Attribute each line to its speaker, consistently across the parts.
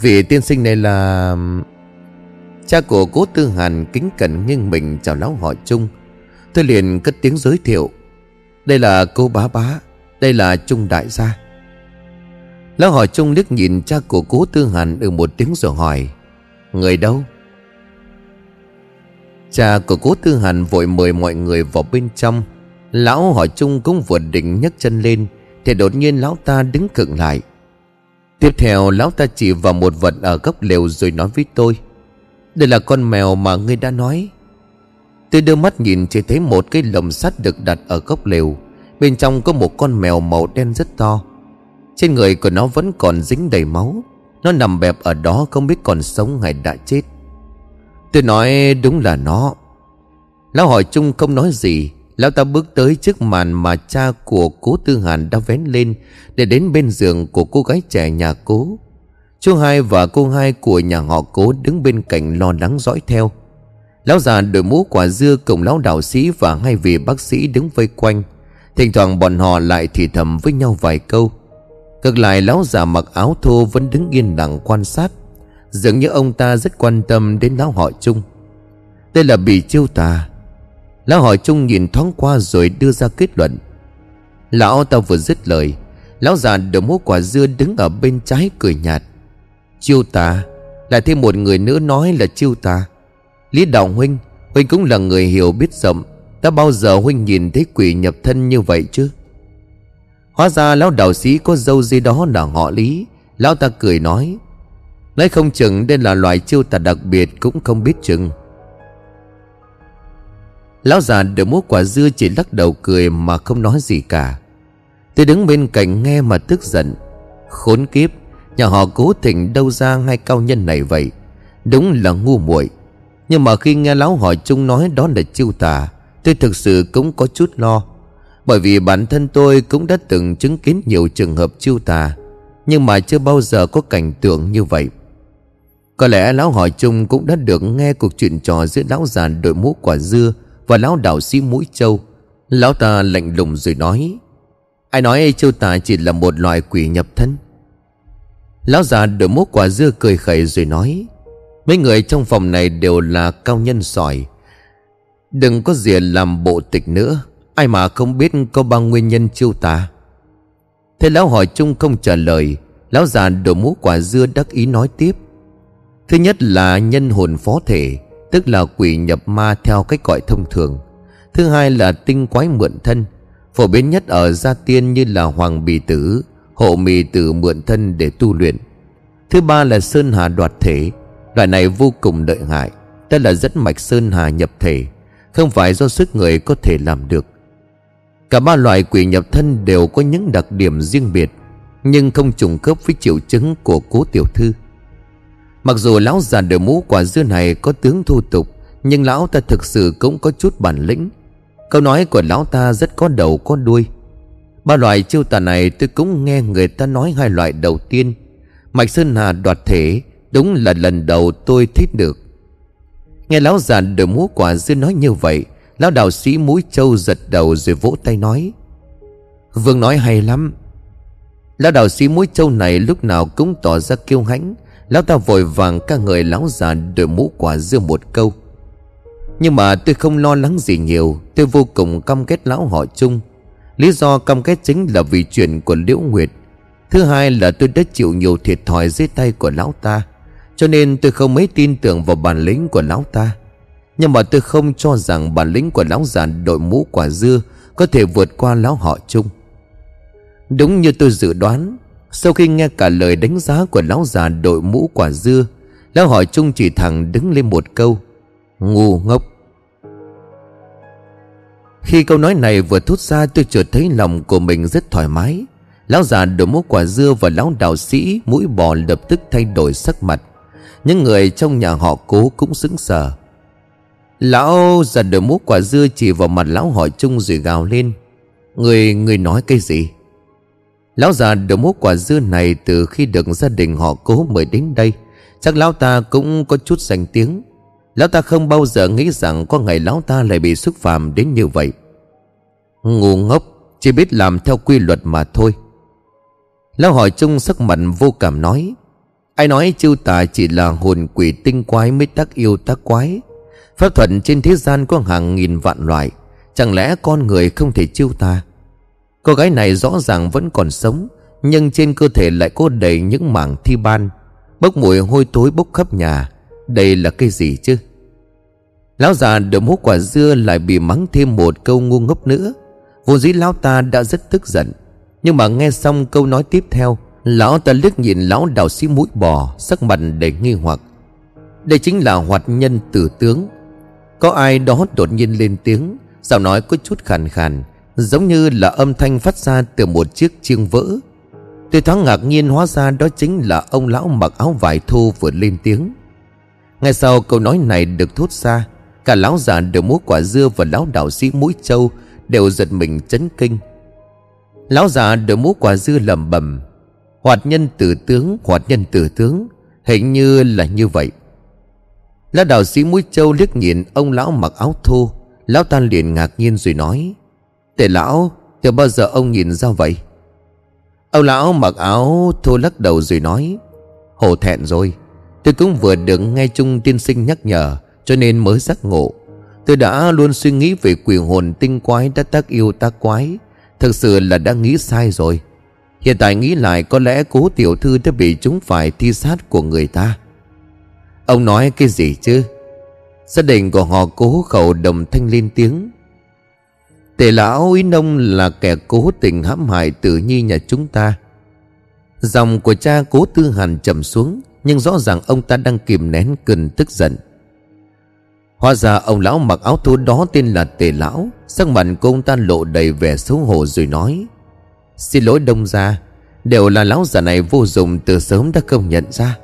Speaker 1: Vị tiên sinh này là... Cha của cố tư hàn kính cẩn nghiêng mình chào lão họ chung. Tôi liền cất tiếng giới thiệu. Đây là cô bá bá, Đây là Trung đại gia. Lão họ Trung liếc nhìn cha của cố tư hàn được một tiếng rồi hỏi, Người đâu? Cha của cố tư hàn vội mời mọi người vào bên trong. Lão họ Trung cũng vừa định nhấc chân lên, Thì đột nhiên lão ta đứng cựng lại. Tiếp theo, lão ta chỉ vào một vật ở góc lều rồi nói với tôi. Đây là con mèo mà ngươi đã nói. Tôi đưa mắt nhìn chỉ thấy một cái lồng sắt được đặt ở góc lều. Bên trong có một con mèo màu đen rất to. Trên người của nó vẫn còn dính đầy máu. Nó nằm bẹp ở đó không biết còn sống hay đã chết. Tôi nói, đúng là nó. Lão hỏi chung không nói gì. Lão ta bước tới trước màn mà cha của cố Tư Hàn đã vén lên Để đến bên giường của cô gái trẻ nhà cố. Chú hai và cô hai của nhà họ cố đứng bên cạnh lo lắng dõi theo. Lão già đội mũ quả dưa cùng lão đạo sĩ và hai vị bác sĩ đứng vây quanh. Thỉnh thoảng bọn họ lại thì thầm với nhau vài câu. Ngược lại, lão già mặc áo thô vẫn đứng yên lặng quan sát. Dường như ông ta rất quan tâm đến lão họ chung Đây là bị chiêu tà. Lão hỏi chung nhìn thoáng qua rồi đưa ra kết luận. Lão ta vừa dứt lời, Lão già đội mũ quả dưa đứng ở bên trái cười nhạt. Chiêu tà, Lại thêm một người nữa nói là chiêu tà. Lý Đạo Huynh Huynh cũng là người hiểu biết rộng, Đã bao giờ Huynh nhìn thấy quỷ nhập thân như vậy chứ? Hóa ra lão đạo sĩ có dâu gì đó là họ Lý, Lão ta cười nói. Nói không chừng đây là loại chiêu tà đặc biệt cũng không biết chừng. Lão già đợi mũ quả dưa chỉ lắc đầu cười mà không nói gì cả. Tôi đứng bên cạnh nghe mà tức giận. Khốn kiếp, Nhà họ cố tình đâu ra hai cao nhân này vậy? Đúng là ngu muội. Nhưng mà khi nghe lão hỏi chung nói đó là chiêu tà, Tôi thực sự cũng có chút lo. Bởi vì bản thân tôi cũng đã từng chứng kiến nhiều trường hợp chiêu tà, Nhưng mà chưa bao giờ có cảnh tượng như vậy. Có lẽ lão hỏi chung cũng đã được nghe cuộc chuyện trò giữa lão già đội mũ quả dưa và lão đạo sĩ mũi châu. Lão ta lạnh lùng rồi nói, Ai nói châu tà chỉ là một loài quỷ nhập thân? Lão già đội mũ quả dưa cười khẩy rồi nói, Mấy người trong phòng này đều là cao nhân sỏi. Đừng có gì làm bộ tịch nữa, Ai mà không biết có bao nguyên nhân chiêu tà Thế lão hỏi chung không trả lời, Lão già đội mũ quả dưa đắc ý nói tiếp, Thứ nhất là nhân hồn phó thể Tức là quỷ nhập ma theo cách gọi thông thường. Thứ hai là tinh quái mượn thân, Phổ biến nhất ở gia tiên như là hoàng bì tử, Hộ mì tử mượn thân để tu luyện. Thứ ba là sơn hà đoạt thể, Loại này vô cùng lợi hại Tức là dẫn mạch sơn hà nhập thể, Không phải do sức người có thể làm được. Cả ba loại quỷ nhập thân đều có những đặc điểm riêng biệt, Nhưng không trùng khớp với triệu chứng của cố tiểu thư. Mặc dù lão già đời mũ quả dưa này có tướng thu tục, Nhưng lão ta thực sự cũng có chút bản lĩnh. Câu nói của lão ta rất có đầu, có đuôi. Ba loại chiêu tà này tôi cũng nghe người ta nói hai loại đầu tiên. Mạch Sơn Hà đoạt thể, Đúng là lần đầu tôi thích được. Nghe lão già đời mũ quả dưa nói như vậy, Lão đạo sĩ mũi trâu giật đầu rồi vỗ tay nói, Vương nói hay lắm. Lão đạo sĩ mũi trâu này lúc nào cũng tỏ ra kiêu hãnh Lão ta vội vàng các người lão già đội mũ quả dưa một câu. Nhưng mà tôi không lo lắng gì nhiều, Tôi vô cùng căm ghét lão họ chung Lý do căm ghét chính là vì chuyện của Liễu Nguyệt. Thứ hai là tôi đã chịu nhiều thiệt thòi dưới tay của lão ta, Cho nên tôi không mấy tin tưởng vào bản lĩnh của lão ta. Nhưng mà tôi không cho rằng bản lĩnh của lão già đội mũ quả dưa Có thể vượt qua lão họ chung Đúng như tôi dự đoán sau khi nghe cả lời đánh giá của lão già đội mũ quả dưa Lão hỏi chung chỉ thẳng đứng lên một câu Ngu ngốc. Khi câu nói này vừa thốt ra tôi chợt thấy lòng của mình rất thoải mái. Lão già đội mũ quả dưa và lão đạo sĩ mũi bò lập tức thay đổi sắc mặt. Những người trong nhà họ cố cũng sững sờ. Lão già đội mũ quả dưa chỉ vào mặt lão hỏi chung rồi gào lên Người, người nói cái gì? Lão già được mũ quả dưa này từ khi được gia đình họ cố mời đến đây. Chắc lão ta cũng có chút danh tiếng. Lão ta không bao giờ nghĩ rằng có ngày lão ta lại bị xúc phạm đến như vậy. Ngu ngốc, Chỉ biết làm theo quy luật mà thôi. Lão hỏi chung sắc mặt vô cảm nói, Ai nói chiêu tà chỉ là hồn quỷ tinh quái mới tác yêu tác quái? Pháp thuật trên thế gian có hàng nghìn vạn loại. Chẳng lẽ con người không thể chiêu tà? Cô gái này rõ ràng vẫn còn sống, Nhưng trên cơ thể lại có đầy những mảng thi ban. Bốc mùi hôi thối bốc khắp nhà. Đây là cái gì chứ? Lão già được hút quả dưa lại bị mắng thêm một câu ngu ngốc nữa. Vô dĩ lão ta đã rất tức giận, Nhưng mà nghe xong câu nói tiếp theo, Lão ta liếc nhìn lão đạo sĩ mũi bò, Sắc mặt đầy nghi hoặc. Đây chính là hoạt nhân tử tướng. Có ai đó đột nhiên lên tiếng, Giọng nói có chút khàn khàn. Giống như là âm thanh phát ra từ một chiếc chiêng vỡ. Tôi thoáng ngạc nhiên hóa ra đó chính là ông lão mặc áo vải thô vừa lên tiếng. Ngay sau câu nói này được thốt ra, Cả lão già đều múa quả dưa và lão đạo sĩ mũi trâu Đều giật mình chấn kinh. Lão già đều múa quả dưa lầm bầm Hoạt nhân tử tướng, Hoạt nhân tử tướng, Hình như là như vậy. Lão đạo sĩ mũi trâu liếc nhìn ông lão mặc áo thô, Lão ta liền ngạc nhiên rồi nói Tề lão Từ bao giờ ông nhìn ra vậy. Ông lão mặc áo thô lắc đầu rồi nói, Hổ thẹn rồi. Tôi cũng vừa được nghe chung tiên sinh nhắc nhở, Cho nên mới giác ngộ. Tôi đã luôn suy nghĩ về quỷ hồn tinh quái đã tác yêu tác quái. Thực sự là đã nghĩ sai rồi. Hiện tại nghĩ lại có lẽ cố tiểu thư đã bị chúng phải thi sát của người ta. Ông nói cái gì chứ? Gia đình của họ cố khẩu đồng thanh lên tiếng. Tề lão ý nông là kẻ cố tình hãm hại tử nhi nhà chúng ta. Dòng của cha cố tư hàn trầm xuống, Nhưng rõ ràng ông ta đang kìm nén cơn tức giận. Hóa ra ông lão mặc áo thô đó tên là Tề Lão, Sắc mặt của ông ta lộ đầy vẻ xấu hổ rồi nói, Xin lỗi đông gia, Đều là lão già này vô dụng từ sớm đã không nhận ra.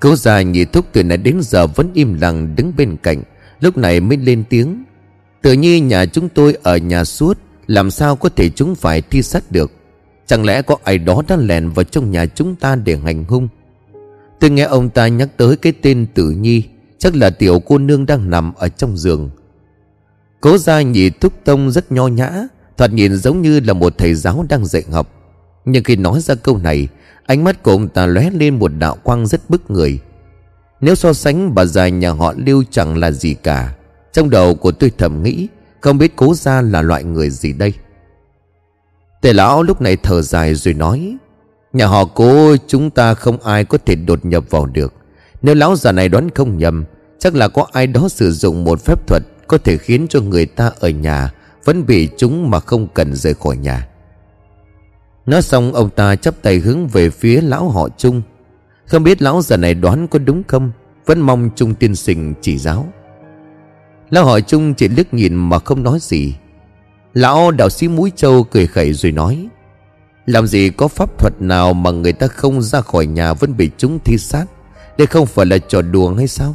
Speaker 1: Cố già nhị thúc từ nãy đến giờ vẫn im lặng đứng bên cạnh, Lúc này mới lên tiếng Tự như nhà chúng tôi ở nhà suốt, Làm sao có thể chúng phải thi sát được? Chẳng lẽ có ai đó đã lèn vào trong nhà chúng ta để hành hung? Tôi nghe ông ta nhắc tới cái tên Tử Nhi, Chắc là tiểu cô nương đang nằm ở trong giường. Cố gia nhị thúc tông rất nho nhã, Thoạt nhìn giống như là một thầy giáo đang dạy học. Nhưng khi nói ra câu này, Ánh mắt của ông ta lóe lên một đạo quang rất bức người. Nếu so sánh bà già nhà họ lưu chẳng là gì cả. Trong đầu của tôi thầm nghĩ, Không biết cố gia là loại người gì đây. Tề lão lúc này thở dài rồi nói, Nhà họ cố, chúng ta không ai có thể đột nhập vào được. Nếu lão già này đoán không nhầm, Chắc là có ai đó sử dụng một phép thuật Có thể khiến cho người ta ở nhà Vẫn bị chúng mà không cần rời khỏi nhà. Nói xong, ông ta chắp tay hướng về phía lão họ Trung. Không biết lão già này đoán có đúng không? Vẫn mong Trung tiên sinh chỉ giáo. Lão hỏi chung chỉ liếc nhìn mà không nói gì. Lão đạo sĩ mũi trâu cười khẩy rồi nói, Làm gì có pháp thuật nào mà người ta không ra khỏi nhà vẫn bị chúng thi sát Đây không phải là trò đùa hay sao?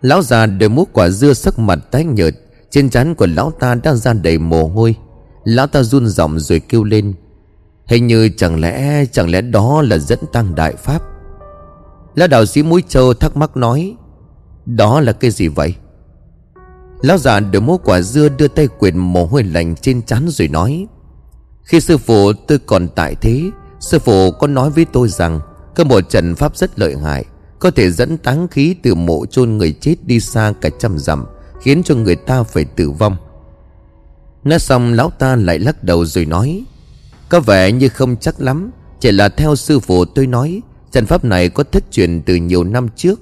Speaker 1: Lão già đôi mũ quả dưa sắc mặt tái nhợt, Trên trán của lão ta đang ra đầy mồ hôi. Lão ta run giọng rồi kêu lên, Hình như chẳng lẽ Chẳng lẽ đó là dẫn tăng đại pháp? Lão đạo sĩ mũi châu thắc mắc nói, Đó là cái gì vậy? Lão già đỡ mũ quả dưa đưa tay quyền mồ hôi lạnh trên trán rồi nói, Khi sư phụ tôi còn tại thế, Sư phụ có nói với tôi rằng Có một trận pháp rất lợi hại, có thể dẫn táng khí từ mộ chôn người chết đi xa cả trăm dặm, Khiến cho người ta phải tử vong. Nói xong, lão ta lại lắc đầu rồi nói, Có vẻ như không chắc lắm, Chỉ là theo sư phụ tôi nói, Trận pháp này có thất truyền từ nhiều năm trước.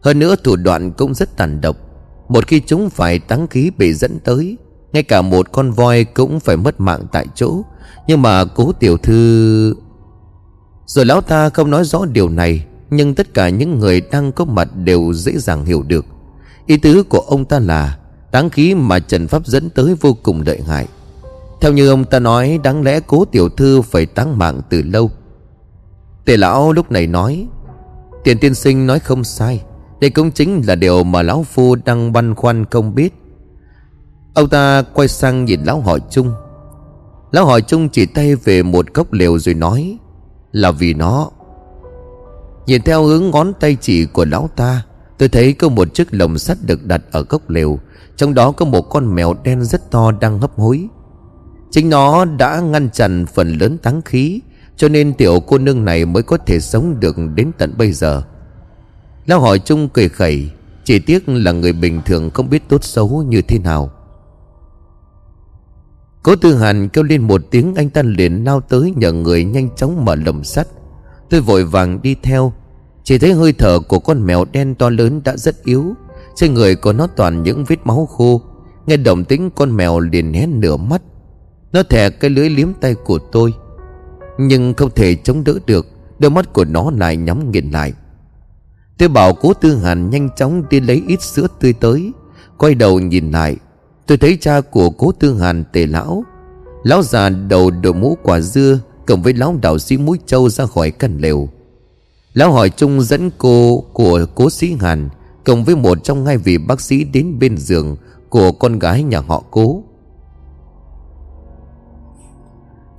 Speaker 1: Hơn nữa thủ đoạn cũng rất tàn độc một khi chúng phải táng khí bị dẫn tới, Ngay cả một con voi cũng phải mất mạng tại chỗ. Nhưng mà cố tiểu thư Rồi lão ta không nói rõ điều này, nhưng tất cả những người đang có mặt đều dễ dàng hiểu được. Ý tứ của ông ta là, Táng khí mà Trần Pháp dẫn tới vô cùng lợi hại. Theo như ông ta nói, Đáng lẽ cố tiểu thư phải táng mạng từ lâu. Tề lão lúc này nói, Tiền tiên sinh nói không sai. Đây cũng chính là điều mà lão phu đang băn khoăn không biết. Ông ta quay sang nhìn lão hỏi chung. Lão hỏi chung chỉ tay về một cốc liều rồi nói Là vì nó. Nhìn theo hướng ngón tay chỉ của lão ta Tôi thấy có một chiếc lồng sắt được đặt ở gốc liều, Trong đó có một con mèo đen rất to đang hấp hối. Chính nó đã ngăn chặn phần lớn táng khí Cho nên tiểu cô nương này mới có thể sống được đến tận bây giờ. Lão hỏi chung cười khẩy, Chỉ tiếc là người bình thường không biết tốt xấu như thế nào. Cố tư hàn kêu lên một tiếng, anh ta liền lao tới nhờ người nhanh chóng mở lồng sắt. Tôi vội vàng đi theo, Chỉ thấy hơi thở của con mèo đen to lớn đã rất yếu, Trên người của nó toàn những vết máu khô. Nghe động tính con mèo liền hé nửa mắt. Nó thè cái lưới liếm tay của tôi, Nhưng không thể chống đỡ được, Đôi mắt của nó lại nhắm nghiền lại. Tôi bảo cố tư hàn nhanh chóng đi lấy ít sữa tươi tới. Quay đầu nhìn lại, Tôi thấy cha của cố tư hàn tề lão. Lão già đầu đội mũ quả dưa Cộng với lão đạo sĩ mũi trâu ra khỏi căn lều. Lão hỏi chung dẫn cô của cố sĩ hàn Cộng với một trong hai vị bác sĩ đến bên giường Của con gái nhà họ cố.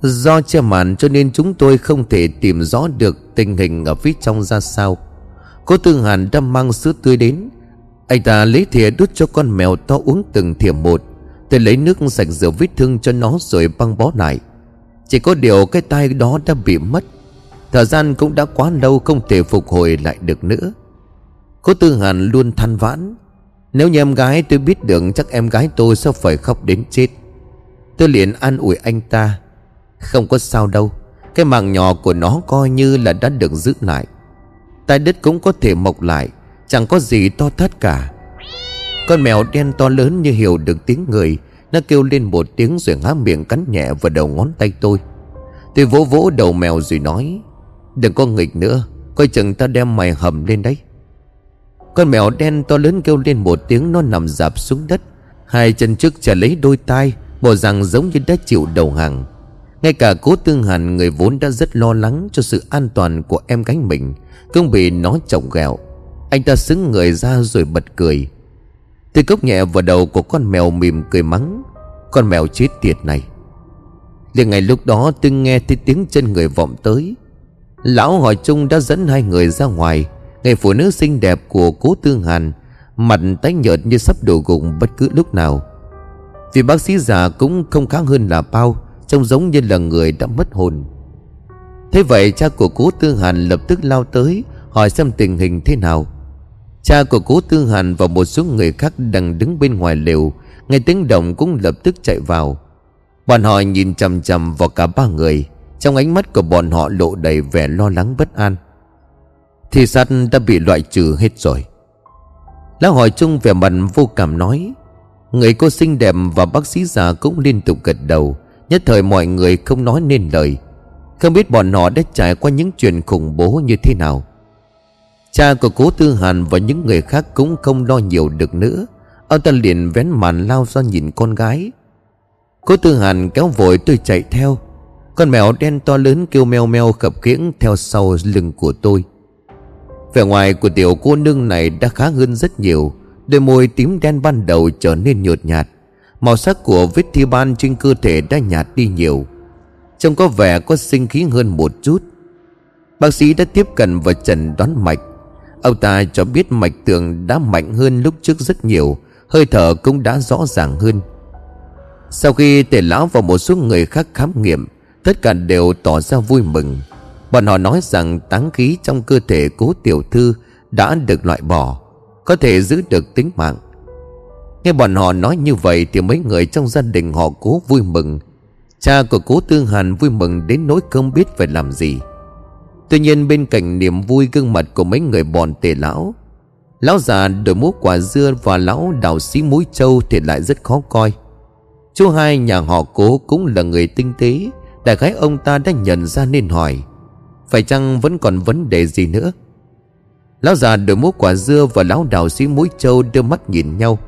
Speaker 1: Do che màn cho nên chúng tôi không thể tìm rõ được tình hình ở phía trong ra sao. Cô tư hàn đã mang sữa tươi đến. Anh ta lấy thìa đút cho con mèo to uống từng thìa một Tôi lấy nước sạch rửa vết thương cho nó rồi băng bó lại. Chỉ có điều cái tay đó đã bị mất. Thời gian cũng đã quá lâu không thể phục hồi lại được nữa. Cô tư hàn luôn than vãn, Nếu như em gái tôi biết được, chắc em gái tôi sẽ phải khóc đến chết. Tôi liền an ủi anh ta, Không có sao đâu, Cái mạng nhỏ của nó coi như là đã được giữ lại. Tai đất cũng có thể mọc lại, Chẳng có gì to thất cả. Con mèo đen to lớn như hiểu được tiếng người, Nó kêu lên một tiếng rồi há miệng cắn nhẹ vào đầu ngón tay tôi. Tôi vỗ vỗ đầu mèo rồi nói, Đừng có nghịch nữa, Coi chừng ta đem mày hầm lên đấy. Con mèo đen to lớn kêu lên một tiếng, Nó nằm dạp xuống đất, Hai chân trước trả lấy đôi tai, Bộ rằng giống như đã chịu đầu hàng. Ngay cả cố tương hàn, người vốn đã rất lo lắng Cho sự an toàn của em gái mình, cũng bị nó chồng ghẹo. Anh ta xứng người ra rồi bật cười. Tôi cốc nhẹ vào đầu của con mèo mỉm cười mắng, Con mèo chết tiệt này. Liền ngày lúc đó, tôi nghe thấy tiếng chân người vọng tới. Lão hỏi chung đã dẫn hai người ra ngoài. Người phụ nữ xinh đẹp của cố tương hàn, Mặt tái nhợt như sắp đổ gục bất cứ lúc nào. Vì bác sĩ già cũng không kháng hơn là bao. Trông giống như là người đã mất hồn. Thế vậy cha của cố Tư Hàn lập tức lao tới, Hỏi xem tình hình thế nào. Cha của cố Tư Hàn và một số người khác đang đứng bên ngoài lều, Nghe tiếng động cũng lập tức chạy vào. Bọn họ nhìn chằm chằm vào cả ba người, Trong ánh mắt của bọn họ lộ đầy vẻ lo lắng bất an. Thì sát đã bị loại trừ hết rồi. Lão hỏi chung vẻ mặt vô cảm nói, Người cô xinh đẹp và bác sĩ già cũng liên tục gật đầu Nhất thời mọi người không nói nên lời. Không biết bọn họ đã trải qua những chuyện khủng bố như thế nào. Cha của cố tư hàn và những người khác cũng không lo nhiều được nữa. Ông ta liền vén màn lao ra nhìn con gái. Cố tư hàn kéo vội tôi chạy theo. Con mèo đen to lớn kêu meo meo khập khiễng theo sau lưng của tôi. Vẻ ngoài của tiểu cô nương này đã khá hơn rất nhiều. Đôi môi tím đen ban đầu trở nên nhợt nhạt. Màu sắc của vết thi ban trên cơ thể đã nhạt đi nhiều. Trông có vẻ có sinh khí hơn một chút. Bác sĩ đã tiếp cận và trần đoán mạch. Ông ta cho biết mạch tường đã mạnh hơn lúc trước rất nhiều, Hơi thở cũng đã rõ ràng hơn. Sau khi tề lão và một số người khác khám nghiệm, Tất cả đều tỏ ra vui mừng. Bọn họ nói rằng táng khí trong cơ thể cố tiểu thư đã được loại bỏ, Có thể giữ được tính mạng. Nghe bọn họ nói như vậy thì mấy người trong gia đình họ cố vui mừng. Cha của cố tương hàn vui mừng đến nỗi không biết phải làm gì. Tuy nhiên bên cạnh niềm vui gương mặt của mấy người bọn tề lão Lão già đổi mũ quả dưa và lão đào sĩ mũi trâu thì lại rất khó coi. Chú hai nhà họ cố cũng là người tinh tế, Đại khái ông ta đã nhận ra nên hỏi, Phải chăng vẫn còn vấn đề gì nữa? Lão già đổi mũ quả dưa và lão đào sĩ mũi trâu đưa mắt nhìn nhau.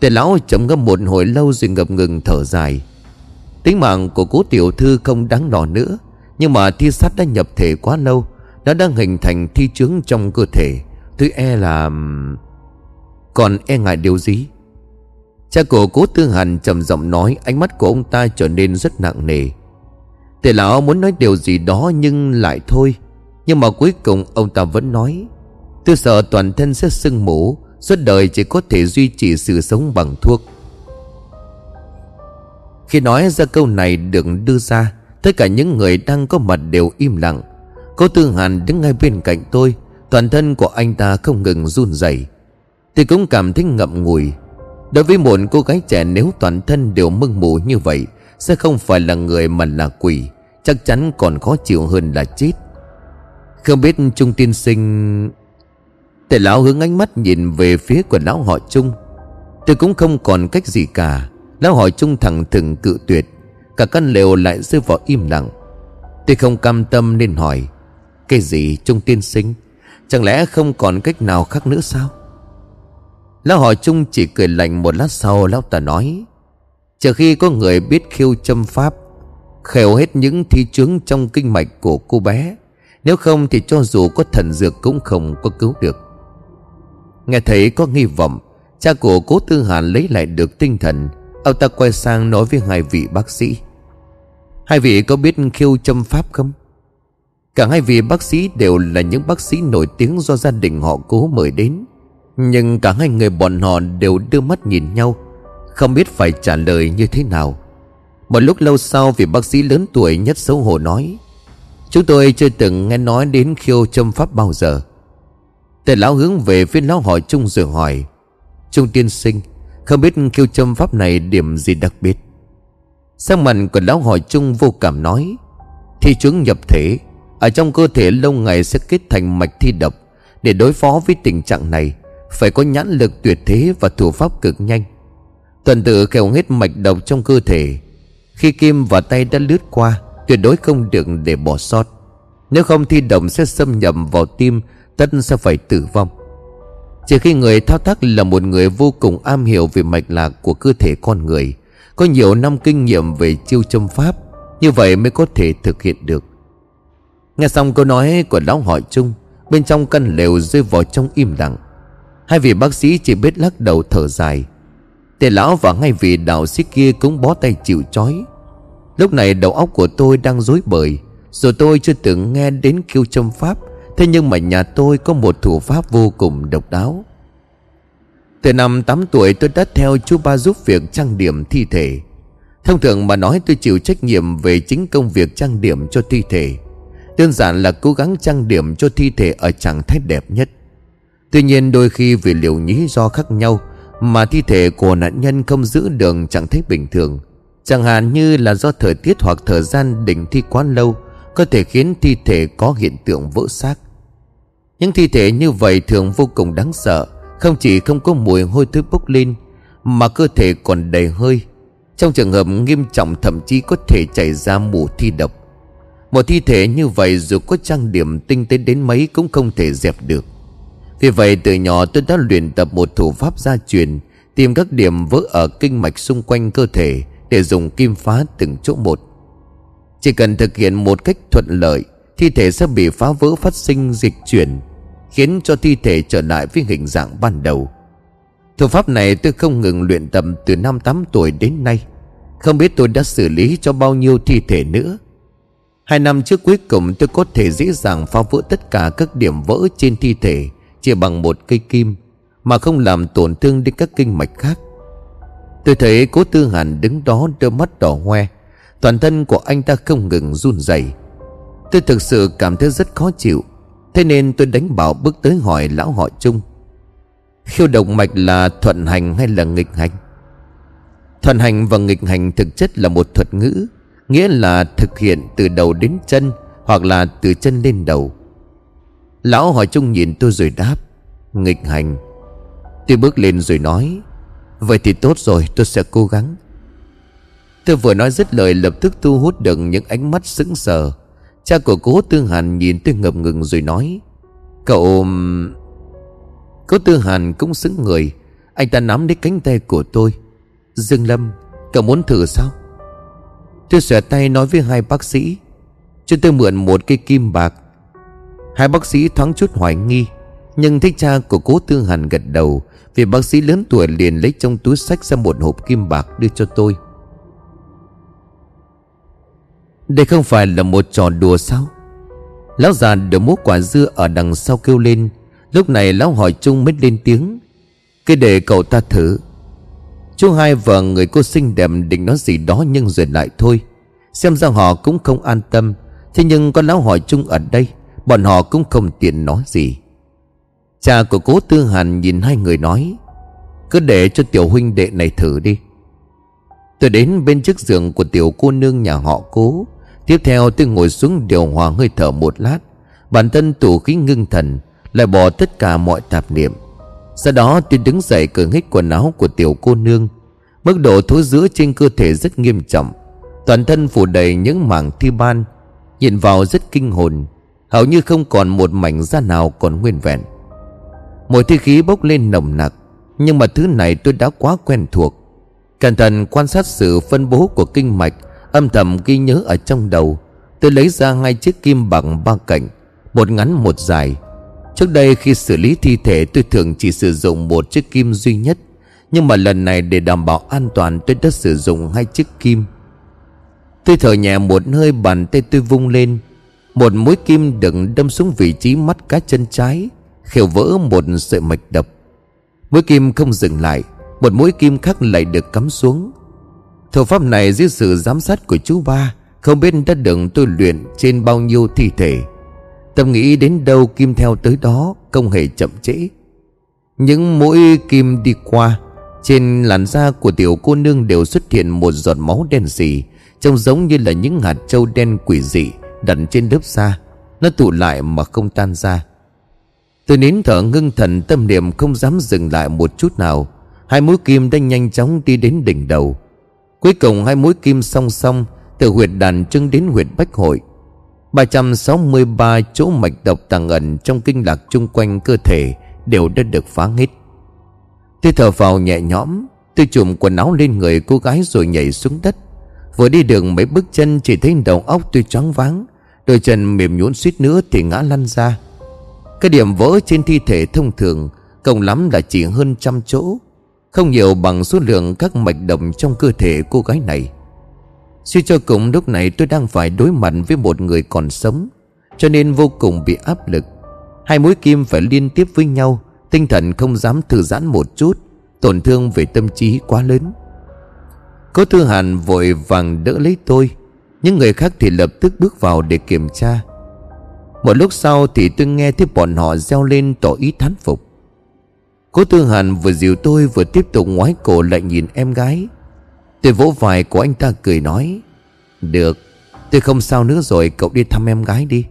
Speaker 1: Tề lão chậm ngâm một hồi lâu rồi ngập ngừng thở dài. Tính mạng của cố tiểu thư không đáng lo nữa, Nhưng mà thi sát đã nhập thể quá lâu, Nó đang hình thành thi chướng trong cơ thể. Tôi e là... Còn e ngại điều gì? Cha của cố tư hàn trầm giọng nói, Ánh mắt của ông ta trở nên rất nặng nề. Tề lão muốn nói điều gì đó nhưng lại thôi, Nhưng mà cuối cùng ông ta vẫn nói, Tôi sợ toàn thân sẽ sưng mũ Suốt đời chỉ có thể duy trì sự sống bằng thuốc. Khi nói ra câu này được đưa ra, Tất cả những người đang có mặt đều im lặng. Cô Tư Hàn đứng ngay bên cạnh tôi, Toàn thân của anh ta không ngừng run rẩy. Tôi cũng cảm thấy ngậm ngùi. Đối với một cô gái trẻ, nếu toàn thân đều mưng mù như vậy, Sẽ không phải là người mà là quỷ, Chắc chắn còn khó chịu hơn là chết. Không biết Trung tiên sinh Tề lão hướng ánh mắt nhìn về phía của lão họ Trung. Tôi cũng không còn cách gì cả. Lão hỏi Trung thẳng thừng cự tuyệt. Cả căn lều lại rơi vào im lặng. Tôi không cam tâm nên hỏi, Cái gì, Trung tiên sinh? Chẳng lẽ không còn cách nào khác nữa sao? Lão hỏi Trung chỉ cười lạnh một lát sau, Lão ta nói, Chờ khi có người biết khiêu châm pháp, Khều hết những thi chướng trong kinh mạch của cô bé. Nếu không thì cho dù có thần dược cũng không có cứu được. Nghe thấy có nghi vọng, Cha của cố tư hàn lấy lại được tinh thần. Ông ta quay sang nói với hai vị bác sĩ. Hai vị có biết khiêu châm pháp không? Cả hai vị bác sĩ đều là những bác sĩ nổi tiếng do gia đình họ cố mời đến. Nhưng cả hai người bọn họ đều đưa mắt nhìn nhau, Không biết phải trả lời như thế nào. Một lúc lâu sau, vị bác sĩ lớn tuổi nhất xấu hổ nói, Chúng tôi chưa từng nghe nói đến khiêu châm pháp bao giờ. Tề lão hướng về phía lão hỏi Trung rồi hỏi, Trung tiên sinh, Không biết kêu châm pháp này điểm gì đặc biệt? Sang mặt của lão hỏi Trung vô cảm nói, Thi chứng nhập thể, Ở trong cơ thể lâu ngày sẽ kết thành mạch thi độc. Để đối phó với tình trạng này, Phải có nhãn lực tuyệt thế và thủ pháp cực nhanh. Tuần tự kéo hết mạch độc trong cơ thể. Khi kim và tay đã lướt qua, Tuyệt đối không được để bỏ sót. Nếu không thi độc sẽ xâm nhập vào tim Tất sẽ phải tử vong. Chỉ khi người thao tác là một người vô cùng am hiểu về mạch lạc của cơ thể con người, Có nhiều năm kinh nghiệm về chiêu châm pháp, Như vậy mới có thể thực hiện được. Nghe xong câu nói của lão hỏi chung Bên trong căn lều rơi vào trong im lặng. Hai vị bác sĩ chỉ biết lắc đầu thở dài. Tề lão và ngay vị đạo sĩ kia cũng bó tay chịu chói Lúc này đầu óc của tôi đang rối bời Rồi tôi chưa từng nghe đến kêu châm pháp. Thế nhưng mà nhà tôi có một thủ pháp vô cùng độc đáo. Từ năm 8 tuổi tôi đã theo chú ba giúp việc trang điểm thi thể. Thông thường mà nói tôi chịu trách nhiệm về chính công việc trang điểm cho thi thể. Đơn giản là cố gắng trang điểm cho thi thể ở trạng thái đẹp nhất. Tuy nhiên đôi khi vì liệu lý do khác nhau Mà thi thể của nạn nhân không giữ đường trạng thái bình thường. Chẳng hạn như là do thời tiết hoặc thời gian đỉnh thi quá lâu Có thể khiến thi thể có hiện tượng vỡ xác những thi thể như vậy thường vô cùng đáng sợ, Không chỉ không có mùi hôi thối bốc lên, Mà cơ thể còn đầy hơi. Trong trường hợp nghiêm trọng, thậm chí có thể chảy ra mù thi độc. Một thi thể như vậy dù có trang điểm tinh tế đến mấy cũng không thể dẹp được. Vì vậy, từ nhỏ tôi đã luyện tập một thủ pháp gia truyền, Tìm các điểm vỡ ở kinh mạch xung quanh cơ thể Để dùng kim phá từng chỗ một. Chỉ cần thực hiện một cách thuận lợi, Thi thể sẽ bị phá vỡ phát sinh dịch chuyển Khiến cho thi thể trở lại với hình dạng ban đầu. Thủ pháp này tôi không ngừng luyện tập từ năm 8 tuổi đến nay. Không biết tôi đã xử lý cho bao nhiêu thi thể nữa. Hai năm trước cuối cùng tôi có thể dễ dàng phá vỡ tất cả các điểm vỡ trên thi thể Chỉ bằng một cây kim, Mà không làm tổn thương đến các kinh mạch khác. Tôi thấy cố tư hàn đứng đó đôi mắt đỏ hoe, Toàn thân của anh ta không ngừng run rẩy. Tôi thực sự cảm thấy rất khó chịu. Thế nên tôi đánh bảo bước tới hỏi lão họ chung Khiêu động mạch là thuận hành hay là nghịch hành? Thuận hành và nghịch hành thực chất là một thuật ngữ, Nghĩa là thực hiện từ đầu đến chân Hoặc là từ chân lên đầu. Lão hỏi chung nhìn tôi rồi đáp, Nghịch hành. Tôi bước lên rồi nói, Vậy thì tốt rồi, tôi sẽ cố gắng. Tôi vừa nói dứt lời lập tức thu hút được những ánh mắt sững sờ. Cha của cố Tư Hàn nhìn tôi ngập ngừng rồi nói, Cậu... Cố Tư Hàn cũng sững người. Anh ta nắm lấy cánh tay của tôi. Dương Lâm, Cậu muốn thử sao? Tôi xòe tay nói với hai bác sĩ. Cho tôi mượn một cây kim bạc. Hai bác sĩ thoáng chút hoài nghi, Nhưng thấy cha của cố Tư Hàn gật đầu, Vì bác sĩ lớn tuổi liền lấy trong túi sách ra một hộp kim bạc đưa cho tôi đây không phải là một trò đùa sao? Lão già được múc quả dưa ở đằng sau kêu lên. Lúc này lão hỏi Trung mới lên tiếng. Cứ để cậu ta thử. Chú hai và người cô xinh đẹp định nói gì đó nhưng rồi lại thôi. Xem ra họ cũng không an tâm. Thế nhưng con lão hỏi chung ở đây, Bọn họ cũng không tiện nói gì. Cha của cố tư hàn nhìn hai người nói, Cứ để cho tiểu huynh đệ này thử đi. Tôi đến bên chiếc giường của tiểu cô nương nhà họ cố. Tiếp theo tôi ngồi xuống điều hòa hơi thở một lát. Bản thân tủ khí ngưng thần, Lại bỏ tất cả mọi tạp niệm. Sau đó tôi đứng dậy cởi hết quần áo của tiểu cô nương. Mức độ thối giữa trên cơ thể rất nghiêm trọng. Toàn thân phủ đầy những mảng thi ban. Nhìn vào rất kinh hồn, Hầu như không còn một mảnh da nào còn nguyên vẹn. Mùi thi khí bốc lên nồng nặc, Nhưng mà thứ này tôi đã quá quen thuộc. Cẩn thận quan sát sự phân bố của kinh mạch Âm thầm ghi nhớ ở trong đầu, Tôi lấy ra hai chiếc kim bằng ba cạnh, Một ngắn một dài. Trước đây khi xử lý thi thể, tôi thường chỉ sử dụng một chiếc kim duy nhất, Nhưng mà lần này để đảm bảo an toàn, tôi đã sử dụng hai chiếc kim. Tôi thở nhẹ một hơi, bàn tay tôi vung lên, Một mũi kim đựng đâm xuống vị trí mắt cá chân trái, Khều vỡ một sợi mạch đập. Mũi kim không dừng lại, Một mũi kim khác lại được cắm xuống. Thủ pháp này dưới sự giám sát của chú ba, Không biết đã được tôi luyện trên bao nhiêu thi thể. Tâm nghĩ đến đâu kim theo tới đó Không hề chậm trễ. Những mũi kim đi qua, Trên làn da của tiểu cô nương đều xuất hiện một giọt máu đen xì, Trông giống như là những hạt trâu đen quỷ dị Đặt trên lớp da. Nó tụ lại mà không tan ra. Tôi nín thở ngưng thần, tâm niệm không dám dừng lại một chút nào. Hai mũi kim đã nhanh chóng đi đến đỉnh đầu. Cuối cùng hai mũi kim song song Từ huyệt đàn trưng đến huyệt bách hội. 363 chỗ mạch độc tàng ẩn trong kinh lạc chung quanh cơ thể Đều đã được phá hết. Tôi thở vào nhẹ nhõm, Tôi chùm quần áo lên người cô gái rồi nhảy xuống đất. Vừa đi đường mấy bước chân chỉ thấy đầu óc tôi choáng váng, Đôi chân mềm nhũn suýt nữa thì ngã lăn ra. Cái điểm vỡ trên thi thể thông thường Cộng lắm là chỉ hơn trăm chỗ. Không nhiều bằng số lượng các mạch động trong cơ thể cô gái này. Suy cho cùng, lúc này tôi đang phải đối mặt với một người còn sống, Cho nên vô cùng bị áp lực. Hai mũi kim phải liên tiếp với nhau, Tinh thần không dám thư giãn một chút, Tổn thương về tâm trí quá lớn. Cố Thư Hàn vội vàng đỡ lấy tôi, Những người khác thì lập tức bước vào để kiểm tra. Một lúc sau thì tôi nghe thấy bọn họ reo lên tỏ ý thán phục. Cố Tư Hàn vừa dìu tôi vừa tiếp tục ngoái cổ lại nhìn em gái. Tôi vỗ vai của anh ta cười nói, Được, Tôi không sao nữa rồi, cậu đi thăm em gái đi.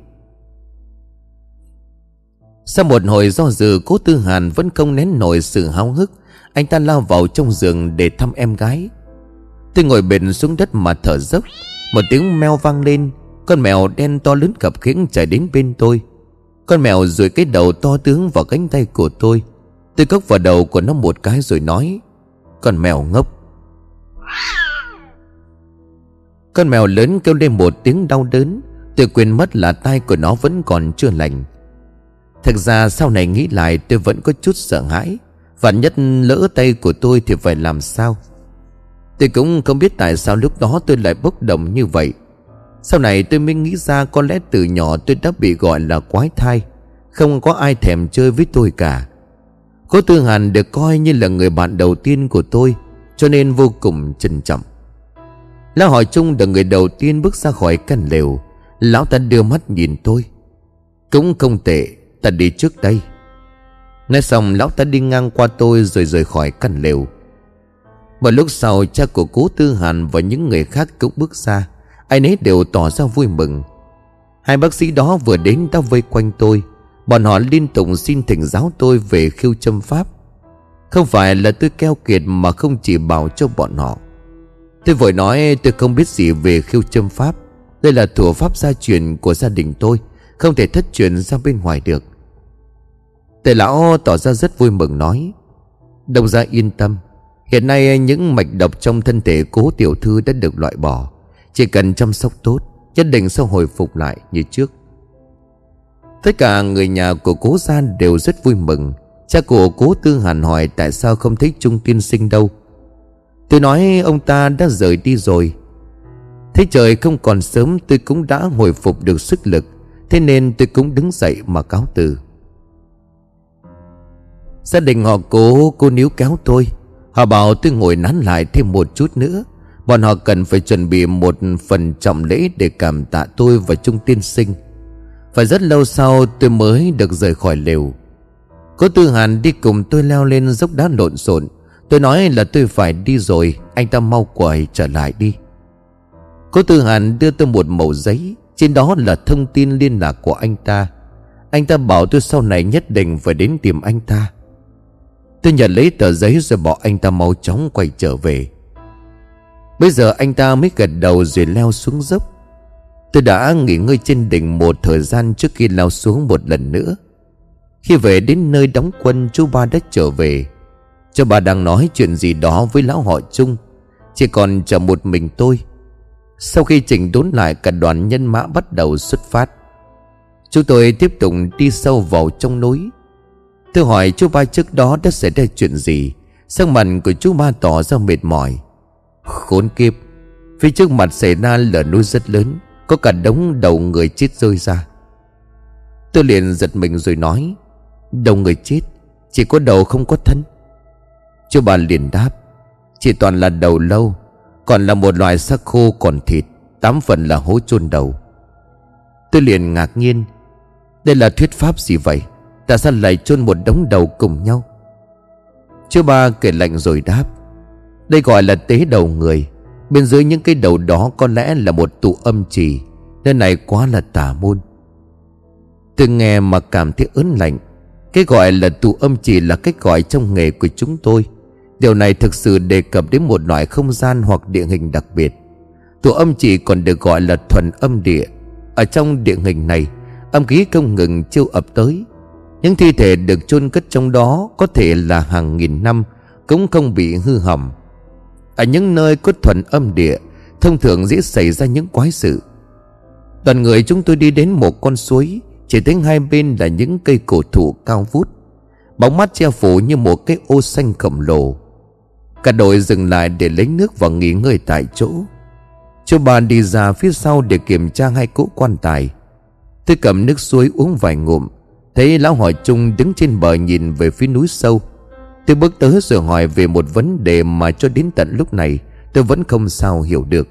Speaker 1: Sau một hồi do dự, Cố Tư Hàn vẫn không nén nổi sự háo hức. Anh ta lao vào trong giường để thăm em gái. Tôi ngồi bền xuống đất mà thở dốc. Một tiếng meo vang lên. Con mèo đen to lớn cặp khiễng chạy đến bên tôi. Con mèo rồi cái đầu to tướng vào cánh tay của tôi. Tôi cốc vào đầu của nó một cái rồi nói, Con mèo ngốc. Con mèo lớn kêu lên một tiếng đau đớn, Tôi quên mất là tai của nó vẫn còn chưa lành. Thật ra sau này nghĩ lại, tôi vẫn có chút sợ hãi, Và nhất lỡ tay của tôi thì phải làm sao? Tôi cũng không biết tại sao lúc đó tôi lại bốc đồng như vậy. Sau này tôi mới nghĩ ra có lẽ từ nhỏ tôi đã bị gọi là quái thai, Không có ai thèm chơi với tôi cả. Cố Tư Hàn được coi như là người bạn đầu tiên của tôi, Cho nên vô cùng trân trọng. Lão hỏi chung là người đầu tiên bước ra khỏi căn lều. Lão ta đưa mắt nhìn tôi. Cũng không tệ, Ta đi trước đây. Nói xong, lão ta đi ngang qua tôi rồi rời khỏi căn lều. Một lúc sau, cha của cố tư hàn và những người khác cũng bước ra. Ai nấy đều tỏ ra vui mừng. Hai bác sĩ đó vừa đến đã vây quanh tôi. Bọn họ liên tục xin thỉnh giáo tôi về khiêu châm pháp. Không phải là tôi keo kiệt mà không chỉ bảo cho bọn họ. Tôi vội nói tôi không biết gì về khiêu châm pháp. Đây là thủ pháp gia truyền của gia đình tôi, Không thể thất truyền ra bên ngoài được. Tề lão tỏ ra rất vui mừng nói, Đồng gia yên tâm. Hiện nay những mạch độc trong thân thể cố tiểu thư đã được loại bỏ. Chỉ cần chăm sóc tốt, Nhất định sẽ hồi phục lại như trước. Tất cả người nhà của cố gian đều rất vui mừng. Cha của cố tư hàn hỏi tại sao không thấy Trung tiên sinh đâu. Tôi nói, ông ta đã rời đi rồi. Thế trời không còn sớm, tôi cũng đã hồi phục được sức lực. Thế nên tôi cũng đứng dậy mà cáo từ. Gia đình họ cố, cô níu kéo tôi. Họ bảo tôi ngồi nán lại thêm một chút nữa. Bọn họ cần phải chuẩn bị một phần trọng lễ để cảm tạ tôi và Trung tiên sinh. Phải rất lâu sau tôi mới được rời khỏi lều. Cố Tư Hàn đi cùng tôi leo lên dốc đá lộn xộn. Tôi nói là tôi phải đi rồi, Anh ta mau quay trở lại đi. Cố Tư Hàn đưa tôi một mẩu giấy, Trên đó là thông tin liên lạc của anh ta. Anh ta bảo tôi sau này nhất định phải đến tìm anh ta. Tôi nhận lấy tờ giấy rồi bỏ anh ta mau chóng quay trở về. Bây giờ anh ta mới gật đầu rồi leo xuống dốc. Tôi đã nghỉ ngơi trên đỉnh một thời gian trước khi lao xuống một lần nữa. Khi về đến nơi đóng quân, chú ba đã trở về. Cho bà đang nói chuyện gì đó với lão họ chung Chỉ còn chờ một mình tôi. Sau khi chỉnh đốn lại, cả đoàn nhân mã bắt đầu xuất phát. Chúng tôi tiếp tục đi sâu vào trong núi. Tôi hỏi chú ba trước đó đã xảy ra chuyện gì. Sắc mặt của chú ba tỏ ra mệt mỏi. Khốn kiếp! Phía trước mặt xảy ra lở núi rất lớn. Có cả đống đầu người chết rơi ra. Tôi liền giật mình rồi nói, Đầu người chết, Chỉ có đầu không có thân. Chú bà liền đáp, Chỉ toàn là đầu lâu, Còn là một loài xác khô còn thịt, Tám phần là hố chôn đầu. Tôi liền ngạc nhiên, Đây là thuyết pháp gì vậy? Tại sao lại chôn một đống đầu cùng nhau? Chú ba kể lạnh rồi đáp, Đây gọi là tế đầu người. Bên dưới những cái đầu đó có lẽ là một tụ âm trì, Nơi này quá là tà môn. Tôi nghe mà cảm thấy ớn lạnh. Cái gọi là tụ âm trì là cách gọi trong nghề của chúng tôi. Điều này thực sự đề cập đến một loại không gian hoặc địa hình đặc biệt. Tụ âm trì còn được gọi là thuần âm địa. Ở trong địa hình này, Âm khí không ngừng chiêu ập tới. Những thi thể được chôn cất trong đó Có thể là hàng nghìn năm Cũng không bị hư hỏng. Ở những nơi có thuần âm địa, Thông thường dễ xảy ra những quái sự. Toàn người chúng tôi đi đến một con suối, Chỉ thấy hai bên là những cây cổ thụ cao vút. Bóng mắt che phủ như một cái ô xanh khổng lồ. Cả đội dừng lại để lấy nước và nghỉ ngơi tại chỗ. Chú bà đi ra phía sau để kiểm tra hai cỗ quan tài. Tôi cầm nước suối uống vài ngụm, Thấy lão hỏi chung đứng trên bờ nhìn về phía núi sâu. Tôi bước tới rồi hỏi về một vấn đề mà cho đến tận lúc này, Tôi vẫn không sao hiểu được.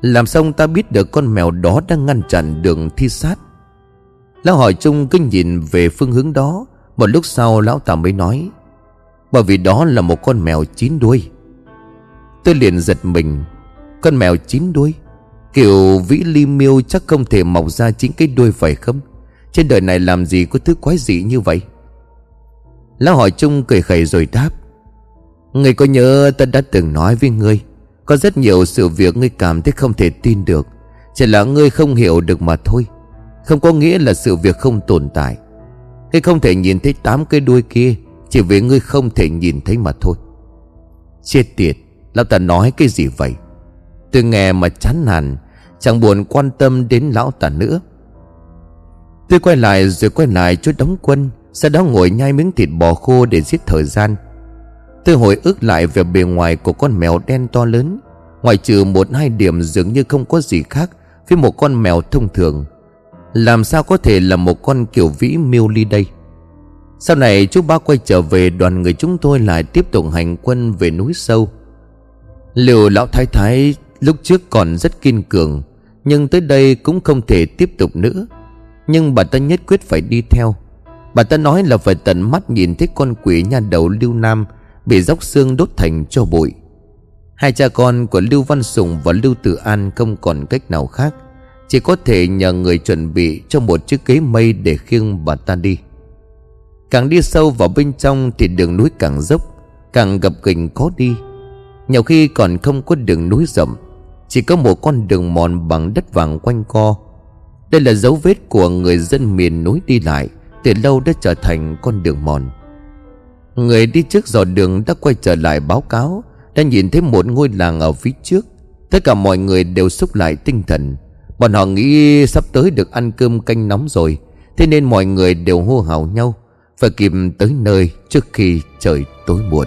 Speaker 1: Làm xong ta biết được con mèo đó đang ngăn chặn đường thi sát? Lão hỏi chung cứ nhìn về phương hướng đó, Một lúc sau lão ta mới nói, Bởi vì đó là một con mèo chín đuôi. Tôi liền giật mình, Con mèo chín đuôi? Kiểu vĩ ly miêu chắc không thể mọc ra chính cái đuôi phải không? Trên đời này làm gì có thứ quái dị như vậy? Lão hỏi chung cười khẩy rồi đáp. Người có nhớ ta đã từng nói với ngươi, Có rất nhiều sự việc ngươi cảm thấy không thể tin được. Chỉ là ngươi không hiểu được mà thôi. Không có nghĩa là sự việc không tồn tại. Ngươi không thể nhìn thấy tám cái đuôi kia, Chỉ vì ngươi không thể nhìn thấy mà thôi. Chết tiệt, Lão ta nói cái gì vậy? Tôi nghe mà chán nản, Chẳng buồn quan tâm đến lão ta nữa. Tôi quay lại rồi quay lại chỗ đóng quân. Sau đó ngồi nhai miếng thịt bò khô để giết thời gian. Tôi hồi ức lại về bề ngoài của con mèo đen to lớn. Ngoài trừ một hai điểm dường như không có gì khác Với một con mèo thông thường. Làm sao có thể là một con kiểu vĩ miêu ly đây? Sau này chú ba quay trở về, đoàn người chúng tôi lại tiếp tục hành quân về núi sâu. Liệu lão thái thái Lúc trước còn rất kiên cường, Nhưng tới đây cũng không thể tiếp tục nữa. Nhưng bà ta nhất quyết phải đi theo. Bà ta nói là phải tận mắt nhìn thấy con quỷ nhà đầu Lưu Nam Bị dốc xương đốt thành cho bụi. Hai cha con của Lưu Văn Sùng và Lưu Tử An không còn cách nào khác, Chỉ có thể nhờ người chuẩn bị cho một chiếc ghế mây để khiêng bà ta đi. Càng đi sâu vào bên trong thì đường núi càng dốc, Càng gập ghềnh khó đi. Nhiều khi còn không có đường núi rộng, chỉ có một con đường mòn bằng đất vàng quanh co. Đây là dấu vết của người dân miền núi đi lại. Từ lâu đã trở thành con đường mòn. Người đi trước dò đường đã quay trở lại báo cáo, Đã nhìn thấy một ngôi làng ở phía trước. Tất cả mọi người đều xúc lại tinh thần. Bọn họ nghĩ sắp tới được ăn cơm canh nóng rồi, Thế nên mọi người đều hô hào nhau và kịp tới nơi trước khi trời tối muộn.